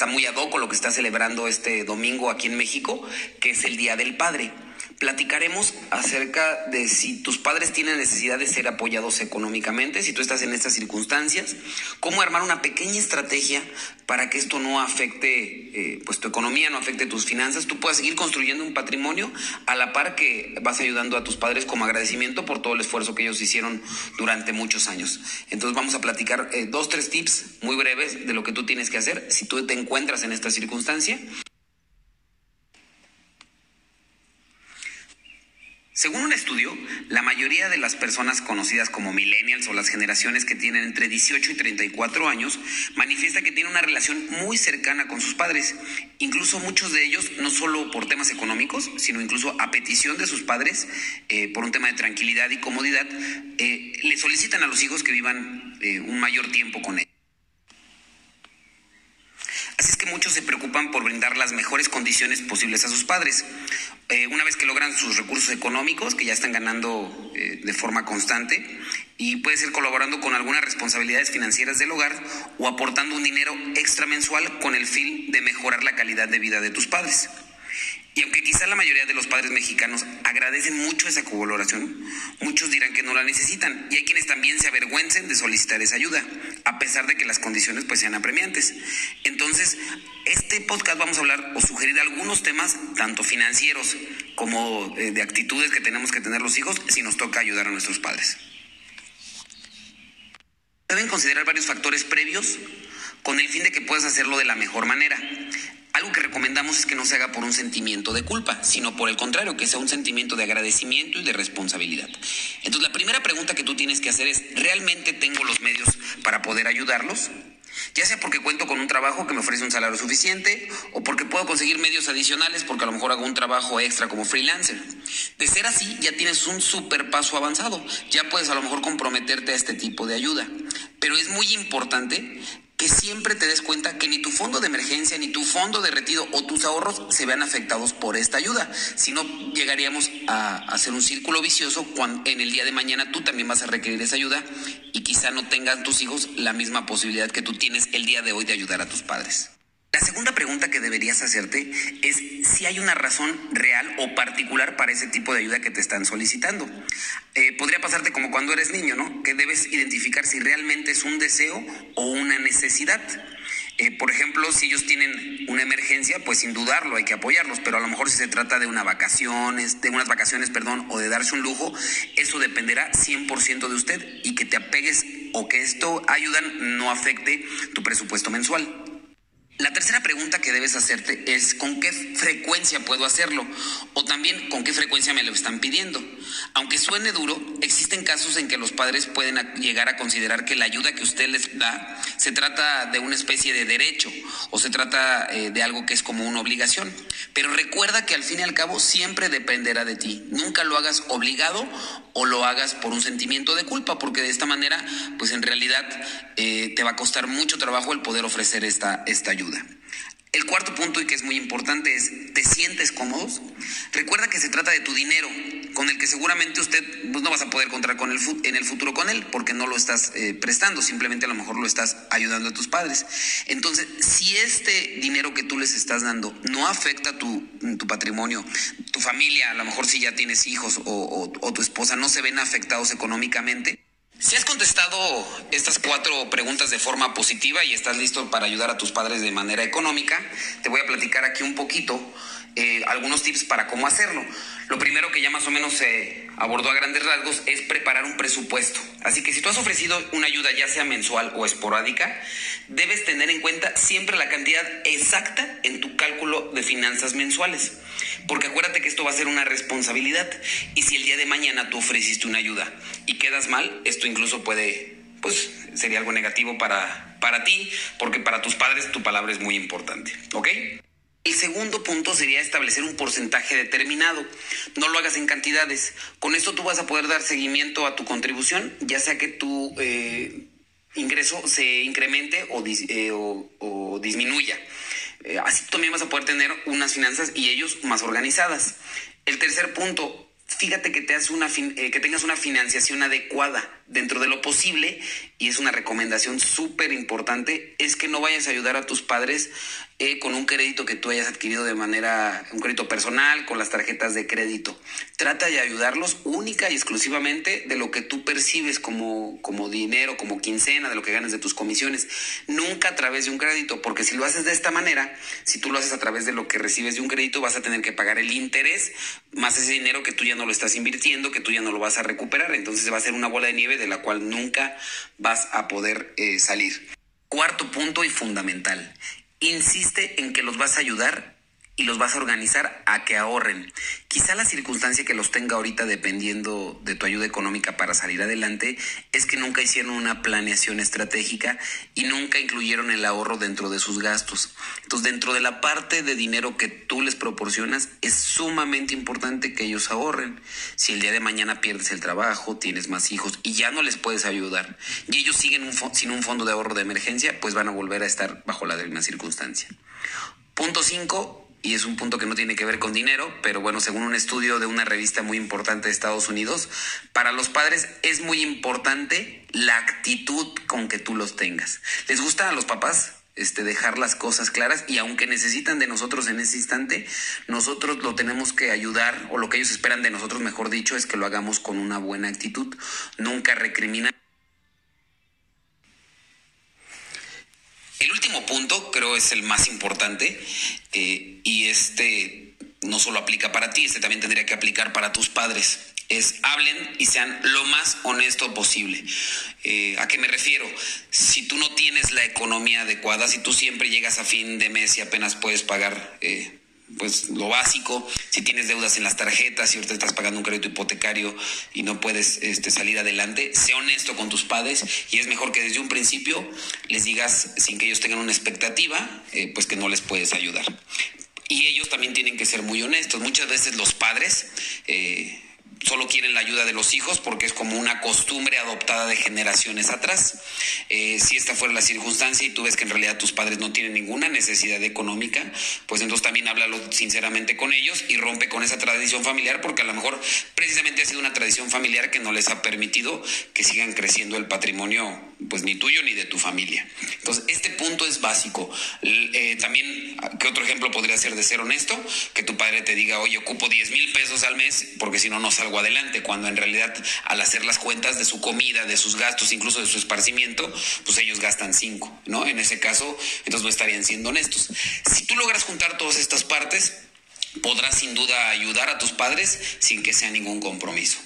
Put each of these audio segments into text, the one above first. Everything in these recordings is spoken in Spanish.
está muy ad hoc con lo que está celebrando este domingo aquí en México, que es el Día del Padre platicaremos acerca de si tus padres tienen necesidad de ser apoyados económicamente, si tú estás en estas circunstancias, cómo armar una pequeña estrategia para que esto no afecte eh, pues tu economía, no afecte tus finanzas, tú puedas seguir construyendo un patrimonio a la par que vas ayudando a tus padres como agradecimiento por todo el esfuerzo que ellos hicieron durante muchos años. Entonces vamos a platicar eh, dos, tres tips muy breves de lo que tú tienes que hacer si tú te encuentras en esta circunstancia. Según un estudio, la mayoría de las personas conocidas como millennials o las generaciones que tienen entre 18 y 34 años manifiesta que tienen una relación muy cercana con sus padres. Incluso muchos de ellos, no solo por temas económicos, sino incluso a petición de sus padres, eh, por un tema de tranquilidad y comodidad, eh, le solicitan a los hijos que vivan eh, un mayor tiempo con ellos. Que muchos se preocupan por brindar las mejores condiciones posibles a sus padres. Eh, una vez que logran sus recursos económicos, que ya están ganando eh, de forma constante, y puede ser colaborando con algunas responsabilidades financieras del hogar o aportando un dinero extra mensual con el fin de mejorar la calidad de vida de tus padres. Y aunque quizá la mayoría de los padres mexicanos agradecen mucho esa colaboración, muchos dirán que no la necesitan. Y hay quienes también se avergüencen de solicitar esa ayuda, a pesar de que las condiciones pues sean apremiantes. Entonces, este podcast vamos a hablar o sugerir algunos temas, tanto financieros como eh, de actitudes que tenemos que tener los hijos si nos toca ayudar a nuestros padres. Deben considerar varios factores previos con el fin de que puedas hacerlo de la mejor manera. Algo que recomendamos es que no se haga por un sentimiento de culpa, sino por el contrario, que sea un sentimiento de agradecimiento y de responsabilidad. Entonces, la primera pregunta que tú tienes que hacer es, ¿realmente tengo los medios para poder ayudarlos? Ya sea porque cuento con un trabajo que me ofrece un salario suficiente o porque puedo conseguir medios adicionales porque a lo mejor hago un trabajo extra como freelancer. De ser así, ya tienes un super paso avanzado. Ya puedes a lo mejor comprometerte a este tipo de ayuda. Pero es muy importante que siempre te des cuenta que ni tu fondo de emergencia, ni tu fondo de retiro o tus ahorros se vean afectados por esta ayuda. Si no, llegaríamos a hacer un círculo vicioso cuando en el día de mañana tú también vas a requerir esa ayuda y quizá no tengan tus hijos la misma posibilidad que tú tienes el día de hoy de ayudar a tus padres. La segunda pregunta que deberías hacerte es si hay una razón real o particular para ese tipo de ayuda que te están solicitando. Eh, podría pasarte como cuando eres niño, ¿no? Que debes identificar si realmente es un deseo o una necesidad. Eh, por ejemplo, si ellos tienen una emergencia, pues sin dudarlo hay que apoyarlos, pero a lo mejor si se trata de una vacaciones, de unas vacaciones, perdón, o de darse un lujo, eso dependerá 100% de usted y que te apegues o que esto ayudan no afecte tu presupuesto mensual. La tercera pregunta que debes hacerte es ¿con qué frecuencia puedo hacerlo? O también ¿con qué frecuencia me lo están pidiendo? Aunque suene duro, existen casos en que los padres pueden llegar a considerar que la ayuda que usted les da se trata de una especie de derecho o se trata eh, de algo que es como una obligación. Pero recuerda que al fin y al cabo siempre dependerá de ti. Nunca lo hagas obligado o lo hagas por un sentimiento de culpa, porque de esta manera, pues en realidad eh, te va a costar mucho trabajo el poder ofrecer esta, esta ayuda. El cuarto punto y que es muy importante es, ¿te sientes cómodos? Recuerda que se trata de tu dinero, con el que seguramente usted pues, no vas a poder contar con el, en el futuro con él, porque no lo estás eh, prestando, simplemente a lo mejor lo estás ayudando a tus padres. Entonces, si este dinero que tú les estás dando no afecta tu, tu patrimonio, tu familia, a lo mejor si ya tienes hijos o, o tu esposa no se ven afectados económicamente, si has contestado estas cuatro preguntas de forma positiva y estás listo para ayudar a tus padres de manera económica, te voy a platicar aquí un poquito eh, algunos tips para cómo hacerlo. Lo primero que ya más o menos se abordó a grandes rasgos es preparar un presupuesto. Así que si tú has ofrecido una ayuda ya sea mensual o esporádica, debes tener en cuenta siempre la cantidad exacta en tu cálculo de finanzas mensuales. Porque acuérdate que esto va a ser una responsabilidad. Y si el día de mañana tú ofreciste una ayuda y quedas mal, esto incluso puede, pues sería algo negativo para, para ti, porque para tus padres tu palabra es muy importante. ¿Ok? El segundo punto sería establecer un porcentaje determinado. No lo hagas en cantidades. Con esto tú vas a poder dar seguimiento a tu contribución, ya sea que tu eh, ingreso se incremente o, eh, disminuya. Eh, así también vas a poder tener unas finanzas y ellos más organizadas. El tercer punto, fíjate que, te una que tengas una financiación adecuada dentro de lo posible, y es una recomendación súper importante, es que no vayas a ayudar a tus padres eh, con un crédito que tú hayas adquirido de manera, un crédito personal, con las tarjetas de crédito. Trata de ayudarlos única y exclusivamente de lo que tú percibes como, como dinero, como quincena, de lo que ganas de tus comisiones. Nunca a través de un crédito, porque si lo haces de esta manera, si tú lo haces a través de lo que recibes de un crédito, vas a tener que pagar el interés más ese dinero que tú ya no lo estás invirtiendo, que tú ya no lo vas a recuperar. Entonces va a ser una bola de nieve de la cual nunca vas a poder eh, salir. Cuarto punto y fundamental, insiste en que los vas a ayudar y los vas a organizar a que ahorren. Quizá la circunstancia que los tenga ahorita dependiendo de tu ayuda económica para salir adelante es que nunca hicieron una planeación estratégica y nunca incluyeron el ahorro dentro de sus gastos. Entonces, dentro de la parte de dinero que tú les proporcionas, es sumamente importante que ellos ahorren. Si el día de mañana pierdes el trabajo, tienes más hijos y ya no les puedes ayudar y ellos siguen sin un fondo de ahorro de emergencia, pues van a volver a estar bajo la misma circunstancia. Punto 5 y es un punto que no tiene que ver con dinero, pero bueno, según un estudio de una revista muy importante de Estados Unidos, para los padres es muy importante la actitud con que tú los tengas. ¿Les gusta a los papás? Este, dejar las cosas claras y aunque necesitan de nosotros en ese instante, nosotros lo tenemos que ayudar o lo que ellos esperan de nosotros, mejor dicho, es que lo hagamos con una buena actitud, nunca recriminar. El último punto creo es el más importante eh, y este no solo aplica para ti, este también tendría que aplicar para tus padres. Es hablen y sean lo más honesto posible. Eh, ¿A qué me refiero? Si tú no tienes la economía adecuada, si tú siempre llegas a fin de mes y apenas puedes pagar eh, pues lo básico, si tienes deudas en las tarjetas, si ahorita estás pagando un crédito hipotecario y no puedes este, salir adelante, sé honesto con tus padres y es mejor que desde un principio les digas, sin que ellos tengan una expectativa, eh, pues que no les puedes ayudar. Y ellos también tienen que ser muy honestos. Muchas veces los padres... Eh, solo quieren la ayuda de los hijos porque es como una costumbre adoptada de generaciones atrás. Eh, si esta fuera la circunstancia y tú ves que en realidad tus padres no tienen ninguna necesidad económica, pues entonces también háblalo sinceramente con ellos y rompe con esa tradición familiar porque a lo mejor precisamente ha sido una tradición familiar que no les ha permitido que sigan creciendo el patrimonio pues ni tuyo ni de tu familia. Entonces, este punto es básico. Eh, también, ¿qué otro ejemplo podría ser de ser honesto? Que tu padre te diga, oye, ocupo 10 mil pesos al mes porque si no, no salgo adelante, cuando en realidad al hacer las cuentas de su comida, de sus gastos, incluso de su esparcimiento, pues ellos gastan 5, ¿no? En ese caso, entonces no estarían siendo honestos. Si tú logras juntar todas estas partes, podrás sin duda ayudar a tus padres sin que sea ningún compromiso.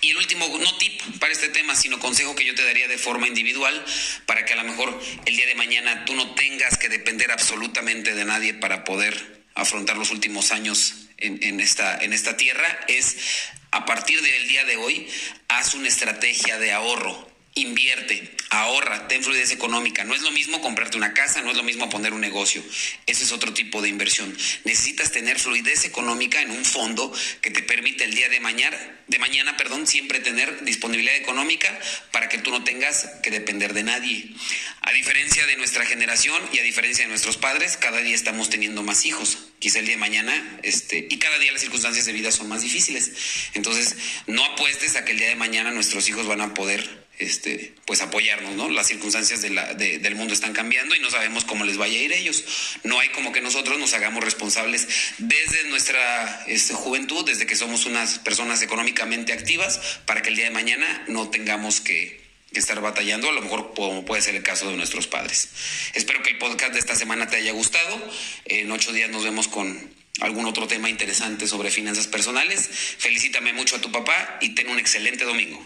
Y el último, no tip para este tema, sino consejo que yo te daría de forma individual para que a lo mejor el día de mañana tú no tengas que depender absolutamente de nadie para poder afrontar los últimos años en, esta, en esta tierra, es a partir del día de hoy, haz una estrategia de ahorro, invierte, ahorra, ten fluidez económica. No es lo mismo comprarte una casa, no es lo mismo poner un negocio. Ese es otro tipo de inversión. Necesitas tener fluidez económica en un fondo que te permite el día de mañana, de mañana, perdón, siempre tener disponibilidad económica para que tú no tengas que depender de nadie. A diferencia de nuestra generación y a diferencia de nuestros padres, cada día estamos teniendo más hijos. Quizá el día de mañana, este, y cada día las circunstancias de vida son más difíciles. Entonces, no apuestes a que el día de mañana nuestros hijos van a poder este, pues apoyarnos, ¿no? Las circunstancias de la, del mundo están cambiando y no sabemos cómo les vaya a ir a ellos. No hay como que nosotros nos hagamos responsables desde nuestra este, juventud, desde que somos unas personas económicamente activas, para que el día de mañana no tengamos que, estar batallando, a lo mejor como puede ser el caso de nuestros padres. Espero que el podcast de esta semana te haya gustado. En ocho días nos vemos con algún otro tema interesante sobre finanzas personales. Felicítame mucho a tu papá y ten un excelente domingo.